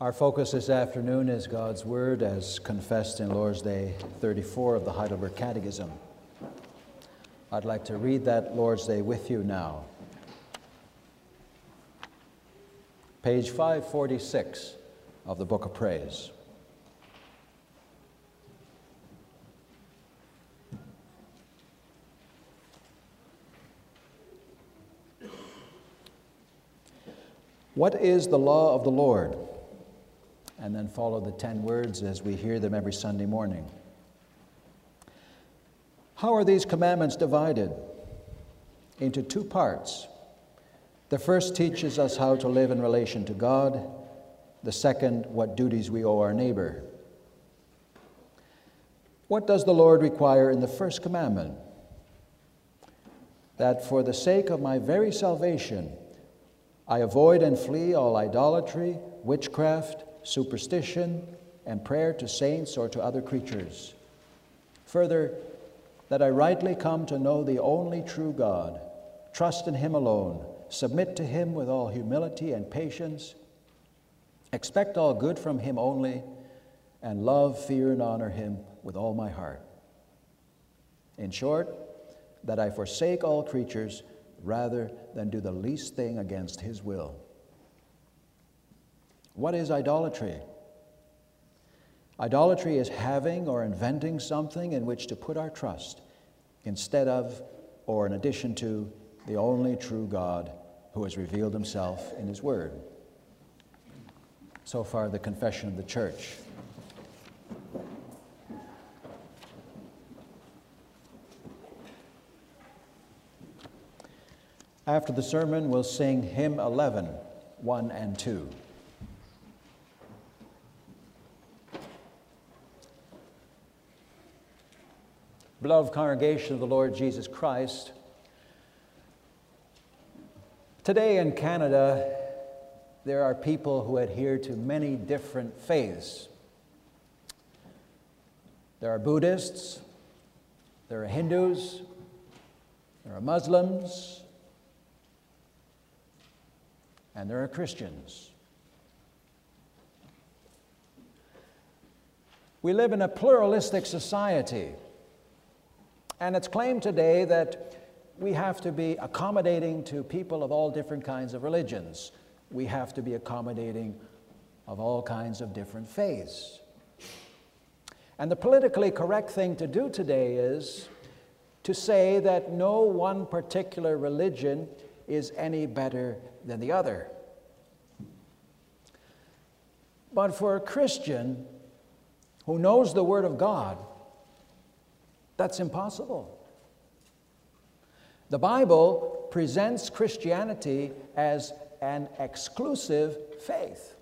Our focus this afternoon is God's Word as confessed in Lord's Day 34 of the Heidelberg Catechism. I'd like to read that Lord's Day with you now. Page 546 of the Book of Praise. What is the law of the Lord? And then follow the 10 words as we hear them every Sunday morning. How are these commandments divided? Into two parts. The first teaches us how to live in relation to God, the second, what duties we owe our neighbor. What does the Lord require in the first commandment? That for the sake of my very salvation, I avoid and flee all idolatry, witchcraft, superstition, and prayer to saints or to other creatures. Further, that I rightly come to know the only true God, trust in Him alone, submit to Him with all humility and patience, expect all good from Him only, and love, fear, and honor Him with all my heart. In short, that I forsake all creatures rather than do the least thing against his will. What is idolatry? Idolatry is having or inventing something in which to put our trust instead of or in addition to the only true God who has revealed himself in his word. So far, the confession of the church. After the sermon, we'll sing hymn 11, 1 and 2. Beloved congregation of the Lord Jesus Christ, today in Canada, there are people who adhere to many different faiths. There are Buddhists, there are Hindus, there are Muslims, and there are Christians. We live in a pluralistic society, and it's claimed today that we have to be accommodating to people of all different kinds of religions. We have to be accommodating of all kinds of different faiths. And the politically correct thing to do today is to say that no one particular religion is any better than the other. But for a Christian who knows the Word of God, that's impossible. The Bible presents Christianity as an exclusive faith.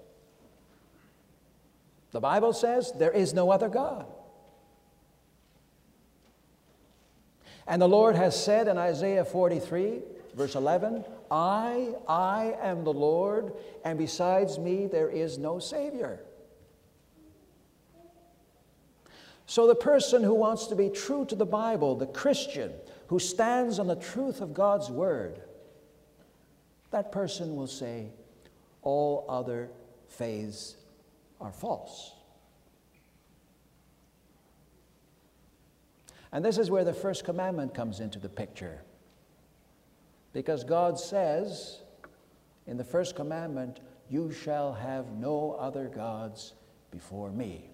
The Bible says there is no other God. And the Lord has said in Isaiah 43 Verse 11 I, I am the Lord, and besides me there is no Savior. So, the person who wants to be true to the Bible, the Christian who stands on the truth of God's Word, that person will say, All other faiths are false. And this is where the first commandment comes into the picture. Because God says in the first commandment, You shall have no other gods before me.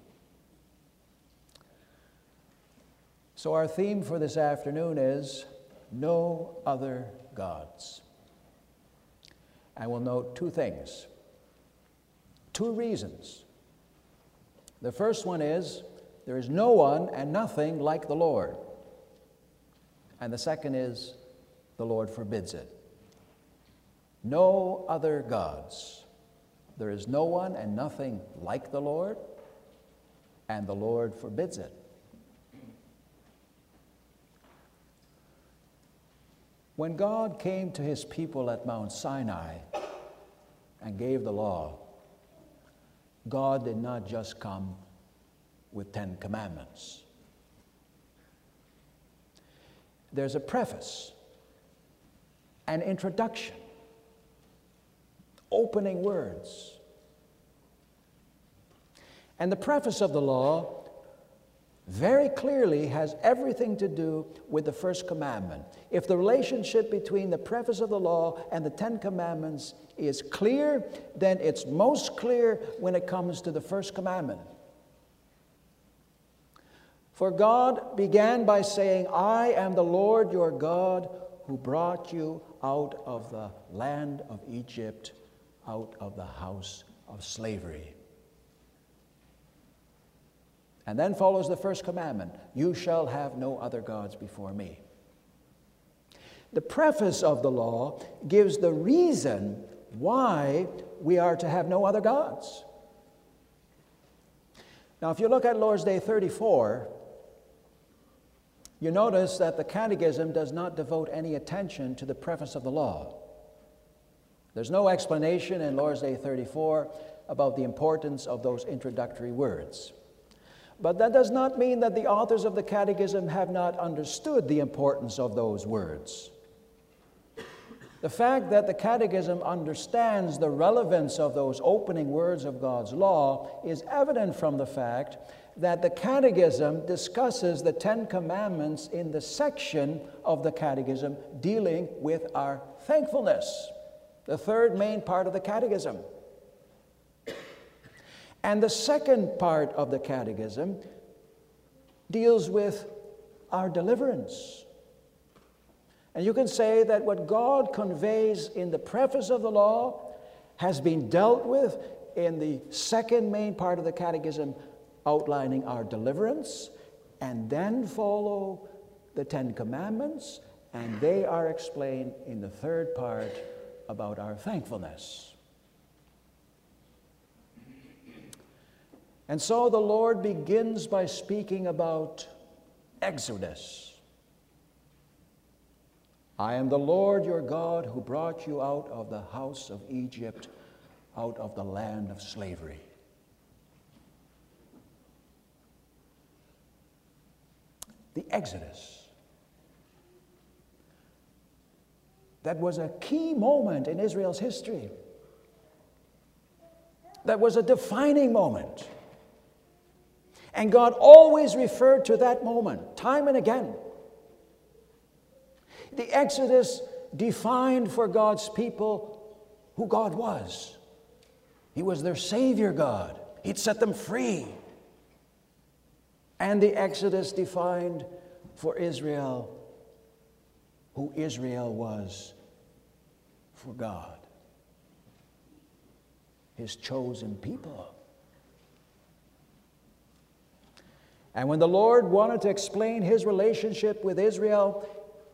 So, our theme for this afternoon is No Other Gods. I will note two things, two reasons. The first one is there is no one and nothing like the Lord. And the second is the Lord forbids it. No other gods. There is no one and nothing like the Lord, and the Lord forbids it. When God came to his people at Mount Sinai and gave the law, God did not just come with Ten Commandments. There's a preface an introduction, opening words. And the preface of the law very clearly has everything to do with the first commandment. If the relationship between the preface of the law and the Ten Commandments is clear, then it's most clear when it comes to the first commandment. For God began by saying, I am the Lord your God who brought you out of the land of Egypt, out of the house of slavery. And then follows the first commandment You shall have no other gods before me. The preface of the law gives the reason why we are to have no other gods. Now, if you look at Lord's Day 34, you notice that the Catechism does not devote any attention to the preface of the law. There's no explanation in Lord's Day 34 about the importance of those introductory words. But that does not mean that the authors of the Catechism have not understood the importance of those words. The fact that the Catechism understands the relevance of those opening words of God's law is evident from the fact that the Catechism discusses the Ten Commandments in the section of the Catechism dealing with our thankfulness, the third main part of the Catechism. And the second part of the Catechism deals with our deliverance. And you can say that what God conveys in the preface of the law has been dealt with in the second main part of the Catechism, outlining our deliverance, and then follow the Ten Commandments, and they are explained in the third part about our thankfulness. And so the Lord begins by speaking about Exodus. I am the Lord your God who brought you out of the house of Egypt, out of the land of slavery. The Exodus. That was a key moment in Israel's history. That was a defining moment. And God always referred to that moment, time and again. The Exodus defined for God's people who God was. He was their Savior God, He'd set them free. And the Exodus defined for Israel who Israel was for God, His chosen people. And when the Lord wanted to explain his relationship with Israel,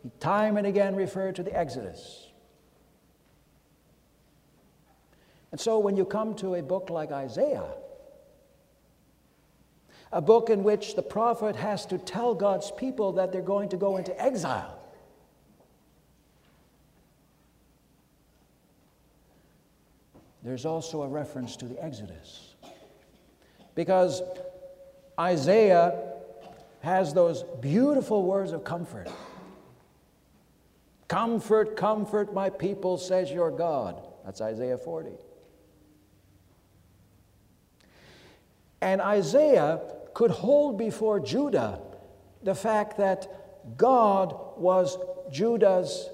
he time and again referred to the Exodus. And so when you come to a book like Isaiah, a book in which the prophet has to tell God's people that they're going to go into exile, there's also a reference to the Exodus. Because Isaiah has those beautiful words of comfort. Comfort, comfort my people, says your God. That's Isaiah 40. And Isaiah could hold before Judah the fact that God was Judah's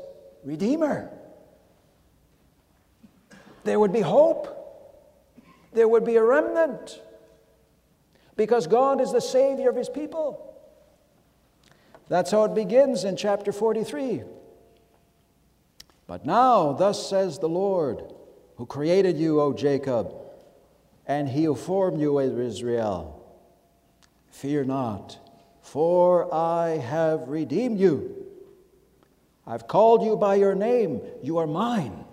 Redeemer. There would be hope, there would be a remnant because God is the Savior of His people. That's how it begins in chapter 43. But now, thus says the Lord, who created you, O Jacob, and he who formed you, O Israel Fear not, for I have redeemed you. I've called you by your name, you are mine.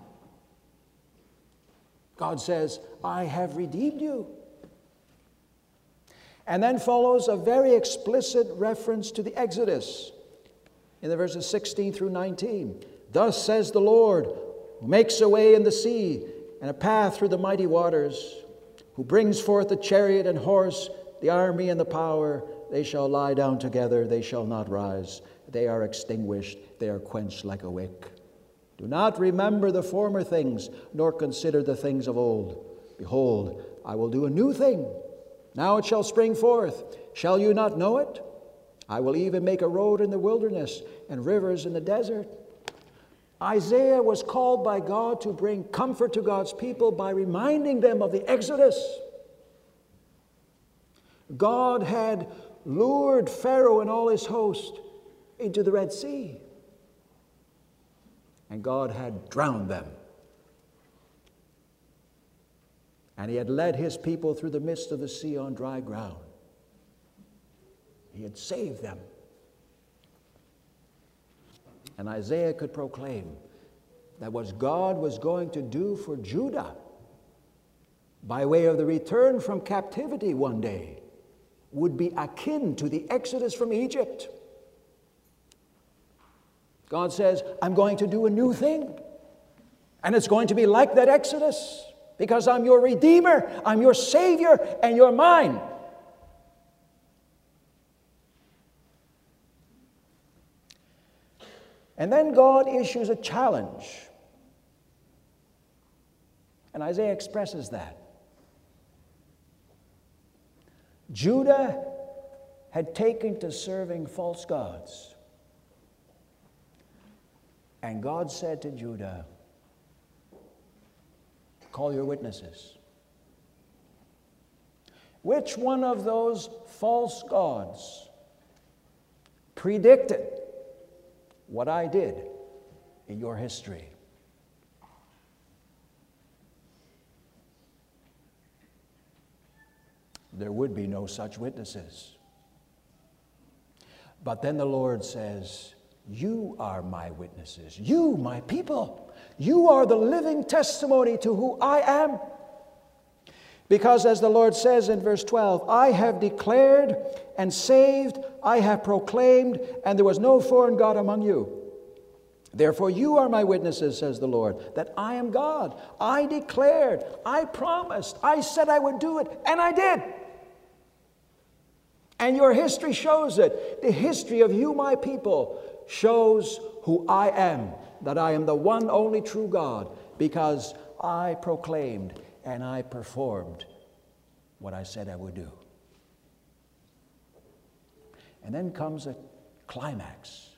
God says, I have redeemed you. And then follows a very explicit reference to the Exodus in the verses 16 through 19. Thus says the Lord, who makes a way in the sea and a path through the mighty waters, who brings forth the chariot and horse, the army and the power. They shall lie down together, they shall not rise. They are extinguished, they are quenched like a wick. Do not remember the former things, nor consider the things of old. Behold, I will do a new thing. Now it shall spring forth. Shall you not know it? I will even make a road in the wilderness and rivers in the desert. Isaiah was called by God to bring comfort to God's people by reminding them of the Exodus. God had lured Pharaoh and all his host into the Red Sea, and God had drowned them. And he had led his people through the midst of the sea on dry ground. He had saved them. And Isaiah could proclaim that what God was going to do for Judah by way of the return from captivity one day would be akin to the exodus from Egypt. God says, I'm going to do a new thing. And it's going to be like that exodus because I'm your Redeemer, I'm your Savior, and you're mine. And then God issues a challenge. And Isaiah expresses that. Judah had taken to serving false gods. And God said to Judah, Call your witnesses. Which one of those false gods predicted what I did in your history? There would be no such witnesses. But then the Lord says, You are my witnesses, you, my people. You are the living testimony to who I am. Because, as the Lord says in verse 12, I have declared and saved, I have proclaimed, and there was no foreign God among you. Therefore, you are my witnesses, says the Lord, that I am God. I declared, I promised, I said I would do it, and I did. And your history shows it. The history of you, my people, shows who I am that I am the one only true God because I proclaimed and I performed what I said I would do. And then comes a climax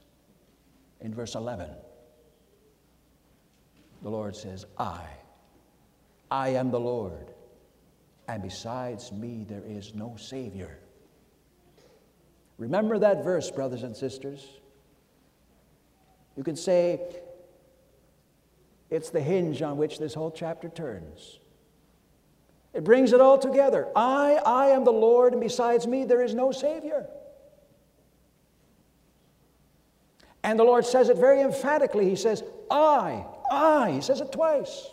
in verse 11. The Lord says, I, I am the Lord, and besides me there is no Savior. Remember that verse, brothers and sisters. You can say, it's the hinge on which this whole chapter turns. It brings it all together. I, I am the Lord, and besides me, there is no Savior. And the Lord says it very emphatically. He says, I, I. He says it twice.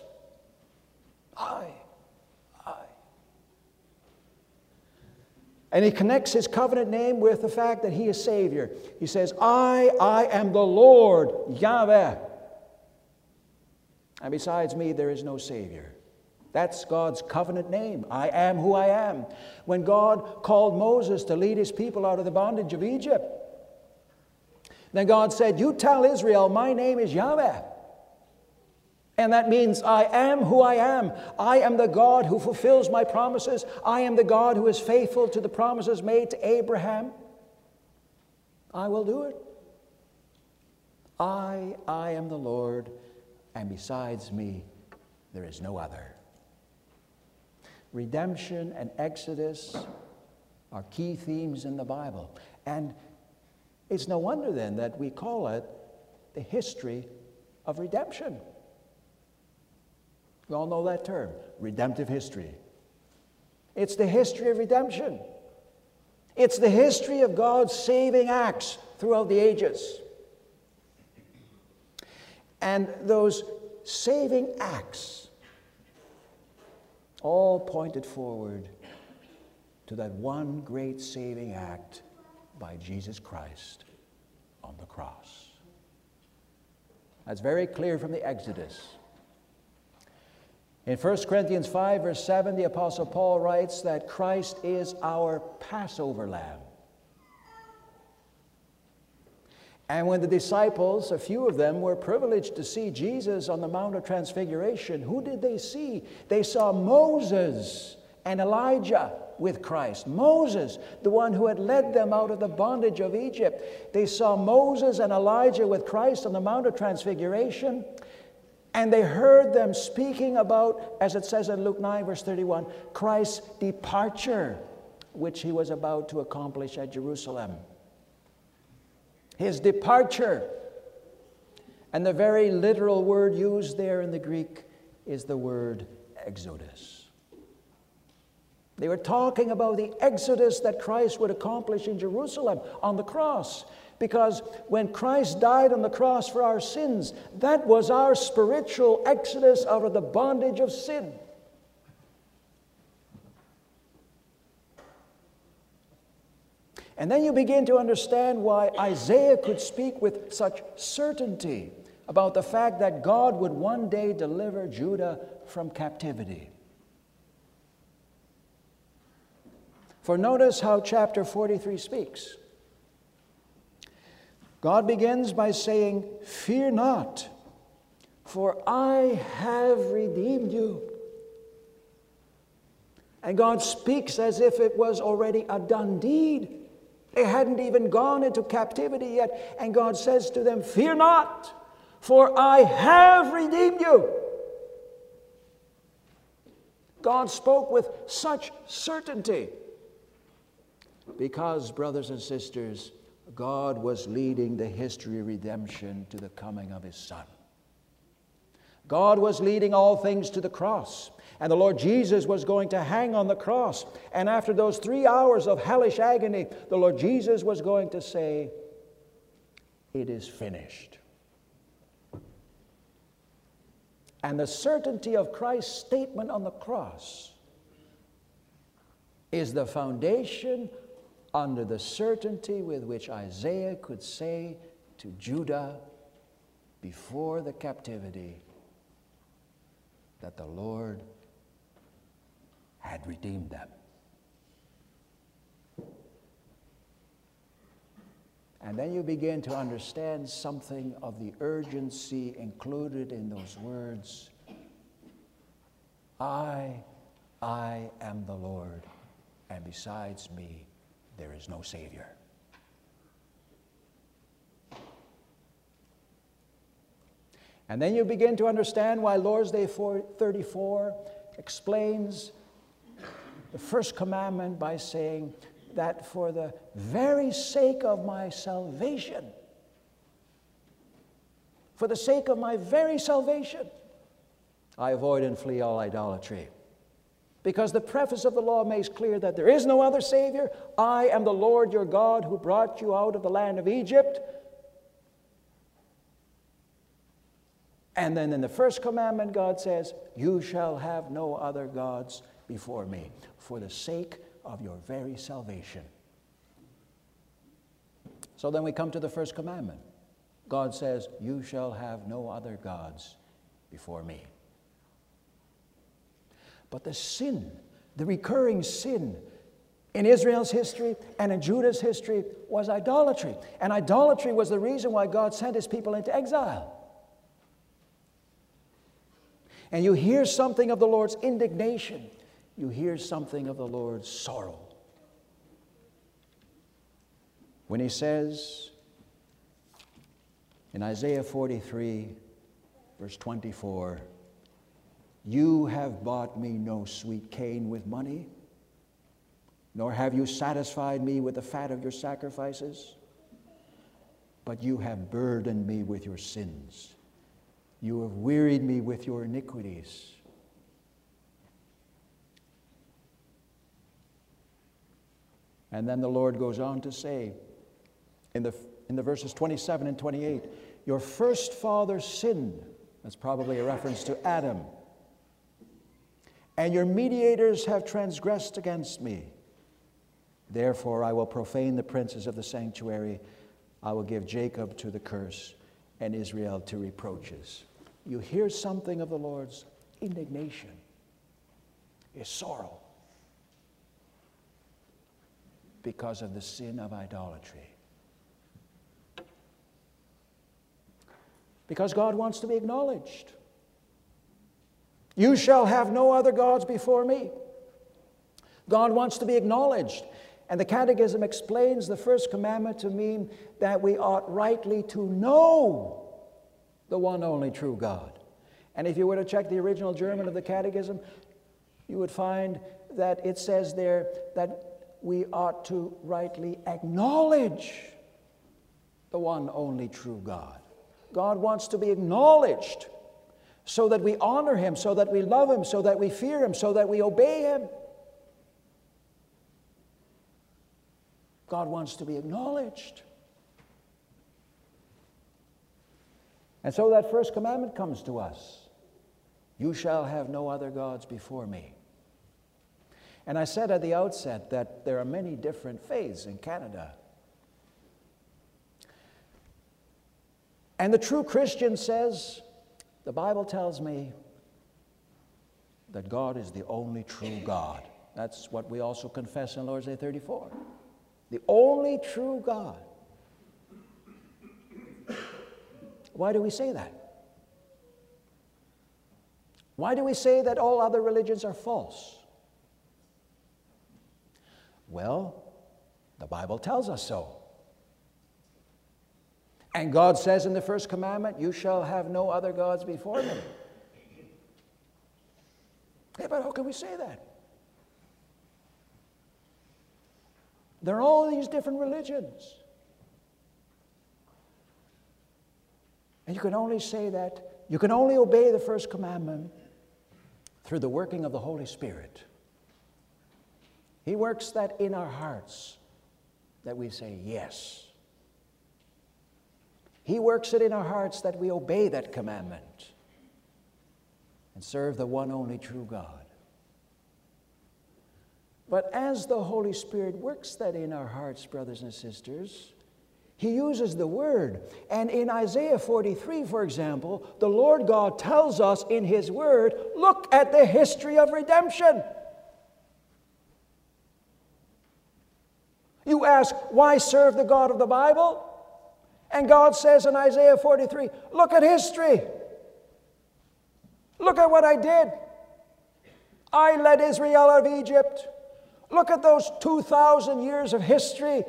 I, I. And he connects his covenant name with the fact that he is Savior. He says, I, I am the Lord, Yahweh. And besides me, there is no Savior. That's God's covenant name. I am who I am. When God called Moses to lead his people out of the bondage of Egypt, then God said, You tell Israel, my name is Yahweh. And that means I am who I am. I am the God who fulfills my promises. I am the God who is faithful to the promises made to Abraham. I will do it. I, I am the Lord and besides me, there is no other. Redemption and Exodus are key themes in the Bible. And it's no wonder then that we call it the history of redemption. We all know that term, redemptive history. It's the history of redemption. It's the history of God's saving acts throughout the ages. And those saving acts all pointed forward to that one great saving act by Jesus Christ on the cross. That's very clear from the Exodus. In 1 Corinthians 5, verse 7, the Apostle Paul writes that Christ is our Passover lamb. And when the disciples, a few of them, were privileged to see Jesus on the Mount of Transfiguration, who did they see? They saw Moses and Elijah with Christ. Moses, the one who had led them out of the bondage of Egypt. They saw Moses and Elijah with Christ on the Mount of Transfiguration. And they heard them speaking about, as it says in Luke 9, verse 31, Christ's departure, which he was about to accomplish at Jerusalem. His departure. And the very literal word used there in the Greek is the word exodus. They were talking about the exodus that Christ would accomplish in Jerusalem on the cross. Because when Christ died on the cross for our sins, that was our spiritual exodus out of the bondage of sin. And then you begin to understand why Isaiah could speak with such certainty about the fact that God would one day deliver Judah from captivity. For notice how chapter 43 speaks. God begins by saying, Fear not, for I have redeemed you. And God speaks as if it was already a done deed. They hadn't even gone into captivity yet. And God says to them, Fear not, for I have redeemed you. God spoke with such certainty because, brothers and sisters, God was leading the history of redemption to the coming of His Son. God was leading all things to the cross. And the Lord Jesus was going to hang on the cross. And after those three hours of hellish agony, the Lord Jesus was going to say, It is finished. And the certainty of Christ's statement on the cross is the foundation under the certainty with which Isaiah could say to Judah before the captivity that the Lord had redeemed them. And then you begin to understand something of the urgency included in those words I, I am the Lord, and besides me, there is no Savior. And then you begin to understand why Lord's Day 34 explains the first commandment by saying that for the very sake of my salvation, for the sake of my very salvation, I avoid and flee all idolatry. Because the preface of the law makes clear that there is no other Savior. I am the Lord your God who brought you out of the land of Egypt. And then in the first commandment, God says, You shall have no other gods before me, for the sake of your very salvation. So then we come to the first commandment. God says, You shall have no other gods before me. But the sin, the recurring sin in Israel's history and in Judah's history was idolatry. And idolatry was the reason why God sent his people into exile. And you hear something of the Lord's indignation, you hear something of the Lord's sorrow. When he says in Isaiah 43, verse 24, you have bought me no sweet cane with money, nor have you satisfied me with the fat of your sacrifices, but you have burdened me with your sins. You have wearied me with your iniquities. And then the Lord goes on to say in the, in the verses 27 and 28 Your first father sinned. That's probably a reference to Adam and your mediators have transgressed against me. Therefore, I will profane the princes of the sanctuary. I will give Jacob to the curse and Israel to reproaches. You hear something of the Lord's indignation, his sorrow, because of the sin of idolatry. Because God wants to be acknowledged. you shall have no other gods before me. God wants to be acknowledged. And the Catechism explains the first commandment to mean that we ought rightly to know the one only true God. And if you were to check the original German of the Catechism, you would find that it says there that we ought to rightly acknowledge the one only true God. God wants to be acknowledged so that we honor Him, so that we love Him, so that we fear Him, so that we obey Him. God wants to be acknowledged. And so that first commandment comes to us You shall have no other gods before me. And I said at the outset that there are many different faiths in Canada. And the true Christian says, the Bible tells me that God is the only true God. That's what we also confess in Lord's Day 34. The only true God. Why do we say that? Why do we say that all other religions are false? Well, the Bible tells us so. And God says in the first commandment, You shall have no other gods before me. But how can we say that? There are all these different religions. And you can only say that, you can only obey the first commandment through the working of the Holy Spirit. He works that in our hearts that we say yes. He works it in our hearts that we obey that commandment and serve the one only true God. But as the Holy Spirit works that in our hearts, brothers and sisters, He uses the Word. And in Isaiah 43, for example, the Lord God tells us in His Word look at the history of redemption. You ask, why serve the God of the Bible? And God says in Isaiah 43, look at history. Look at what I did. I led Israel out of Egypt. Look at those 2,000 years of history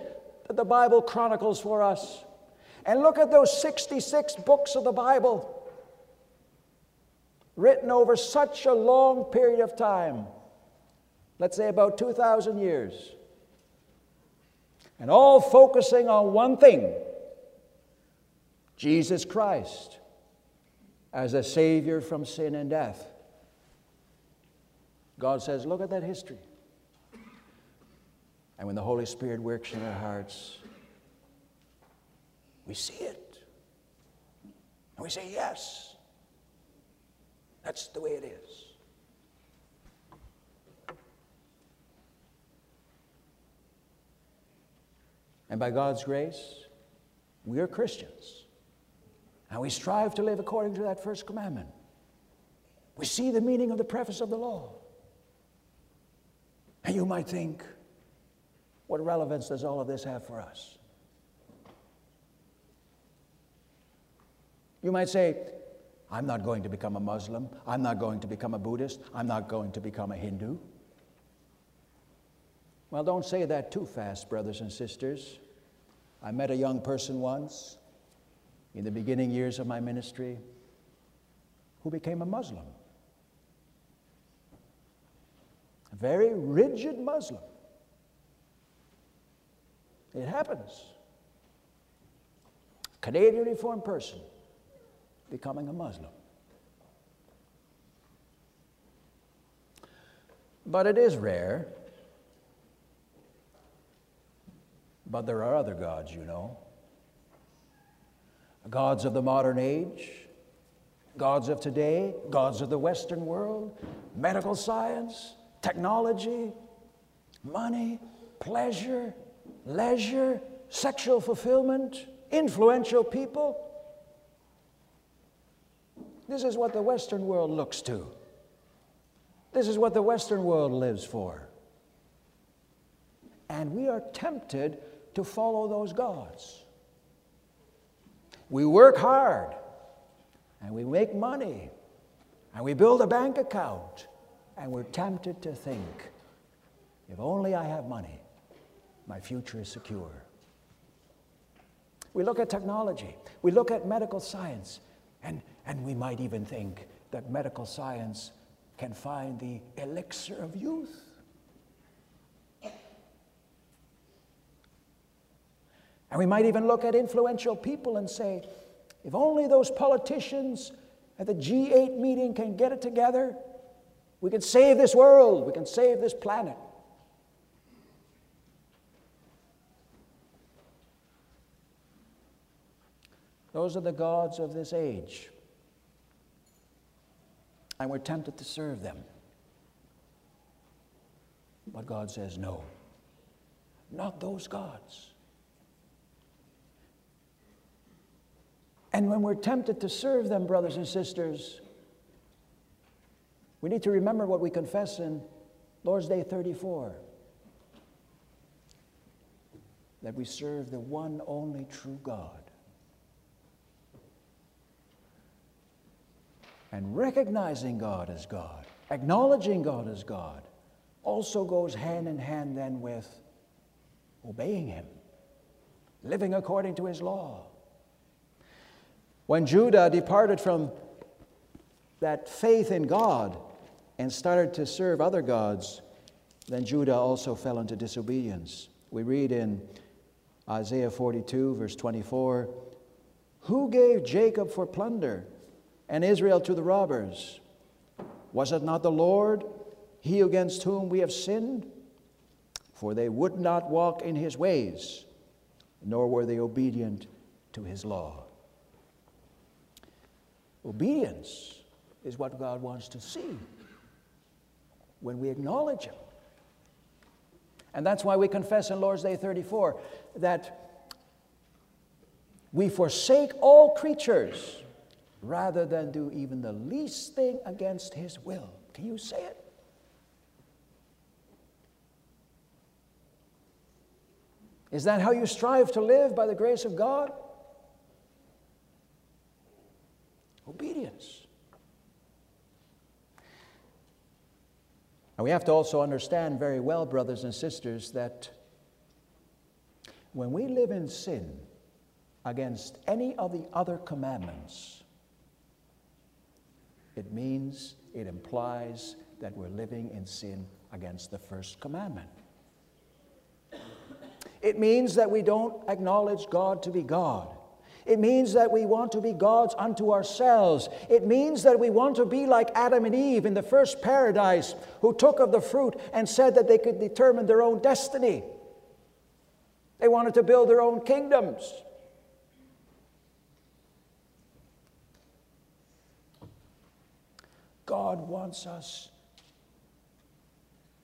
that the Bible chronicles for us. And look at those 66 books of the Bible written over such a long period of time. Let's say about 2,000 years. And all focusing on one thing Jesus Christ as a Savior from sin and death. God says, Look at that history. And when the Holy Spirit works in our hearts, we see it. And we say, Yes, that's the way it is. And by God's grace, we are Christians. And we strive to live according to that first commandment. We see the meaning of the preface of the law. And you might think, what relevance does all of this have for us? You might say, I'm not going to become a Muslim. I'm not going to become a Buddhist. I'm not going to become a Hindu. Well, don't say that too fast, brothers and sisters. I met a young person once in the beginning years of my ministry who became a Muslim. A very rigid Muslim. It happens. Canadian Reformed person becoming a Muslim. But it is rare. But there are other gods, you know. Gods of the modern age, gods of today, gods of the Western world, medical science, technology, money, pleasure, leisure, sexual fulfillment, influential people. This is what the Western world looks to. This is what the Western world lives for. And we are tempted to follow those gods. We work hard and we make money and we build a bank account and we're tempted to think If only I have money, my future is secure. We look at technology, we look at medical science, and, and we might even think that medical science can find the elixir of youth. And we might even look at influential people and say, if only those politicians at the G8 meeting can get it together, we can save this world, we can save this planet. Those are the gods of this age. And we're tempted to serve them. But God says, no, not those gods. And when we're tempted to serve them, brothers and sisters, we need to remember what we confess in Lord's Day 34 that we serve the one only true God. And recognizing God as God, acknowledging God as God, also goes hand in hand then with obeying Him, living according to His law. When Judah departed from that faith in God and started to serve other gods, then Judah also fell into disobedience. We read in Isaiah 42, verse 24 Who gave Jacob for plunder and Israel to the robbers? Was it not the Lord, he against whom we have sinned? For they would not walk in his ways, nor were they obedient to his law. Obedience is what God wants to see when we acknowledge Him. And that's why we confess in Lord's Day 34 that we forsake all creatures rather than do even the least thing against His will. Can you say it? Is that how you strive to live by the grace of God? Obedience. And we have to also understand very well, brothers and sisters, that when we live in sin against any of the other commandments, it means, it implies that we're living in sin against the first commandment. It means that we don't acknowledge God to be God. It means that we want to be gods unto ourselves. It means that we want to be like Adam and Eve in the first paradise, who took of the fruit and said that they could determine their own destiny. They wanted to build their own kingdoms. God wants us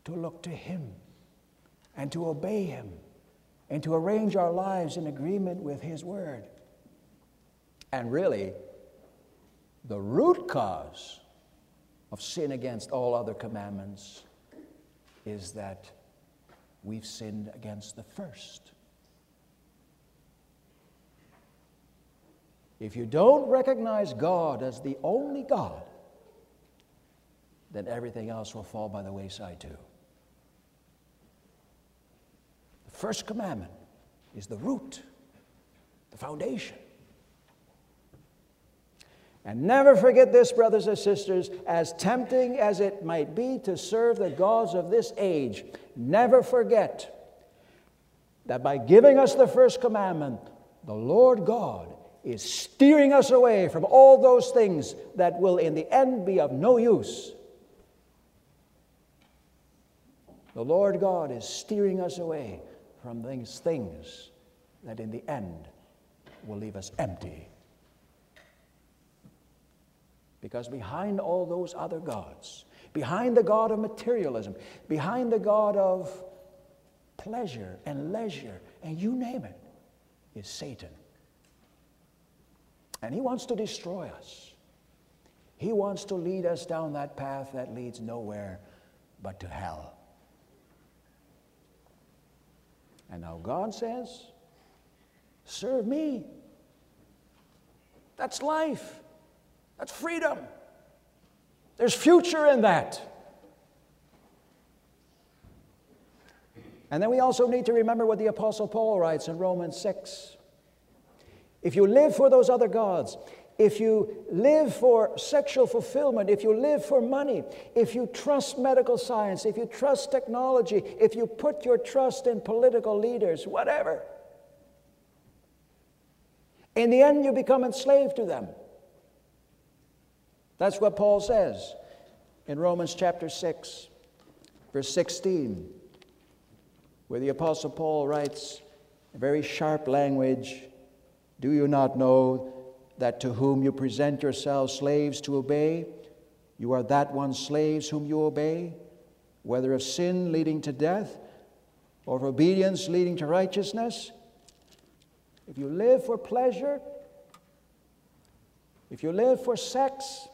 to look to Him and to obey Him and to arrange our lives in agreement with His Word. And really, the root cause of sin against all other commandments is that we've sinned against the first. If you don't recognize God as the only God, then everything else will fall by the wayside too. The first commandment is the root, the foundation. And never forget this, brothers and sisters, as tempting as it might be to serve the gods of this age, never forget that by giving us the first commandment, the Lord God is steering us away from all those things that will in the end be of no use. The Lord God is steering us away from these things that in the end will leave us empty because behind all those other gods, behind the God of materialism, behind the God of pleasure and leisure, and you name it, is Satan. And he wants to destroy us. He wants to lead us down that path that leads nowhere but to hell. And now God says, Serve me. That's life. That's freedom. There's future in that. And then we also need to remember what the Apostle Paul writes in Romans 6. If you live for those other gods, if you live for sexual fulfillment, if you live for money, if you trust medical science, if you trust technology, if you put your trust in political leaders, whatever, in the end you become enslaved to them. That's what Paul says in Romans chapter 6, verse 16, where the Apostle Paul writes in very sharp language Do you not know that to whom you present yourselves slaves to obey, you are that one slaves whom you obey, whether of sin leading to death or of obedience leading to righteousness? If you live for pleasure, if you live for sex,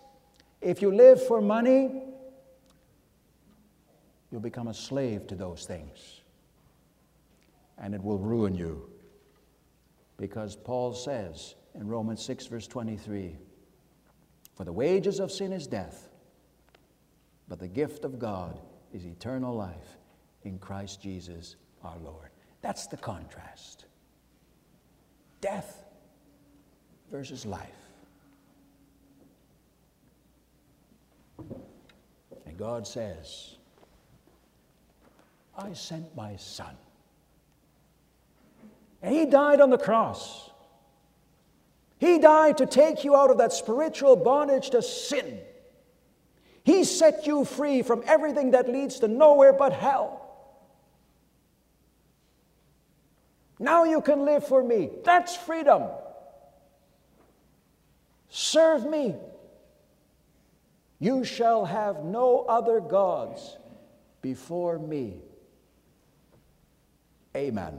if you live for money, you'll become a slave to those things. And it will ruin you. Because Paul says in Romans 6, verse 23 For the wages of sin is death, but the gift of God is eternal life in Christ Jesus our Lord. That's the contrast death versus life. And God says, I sent my son. And he died on the cross. He died to take you out of that spiritual bondage to sin. He set you free from everything that leads to nowhere but hell. Now you can live for me. That's freedom. Serve me. You shall have no other gods before me. Amen.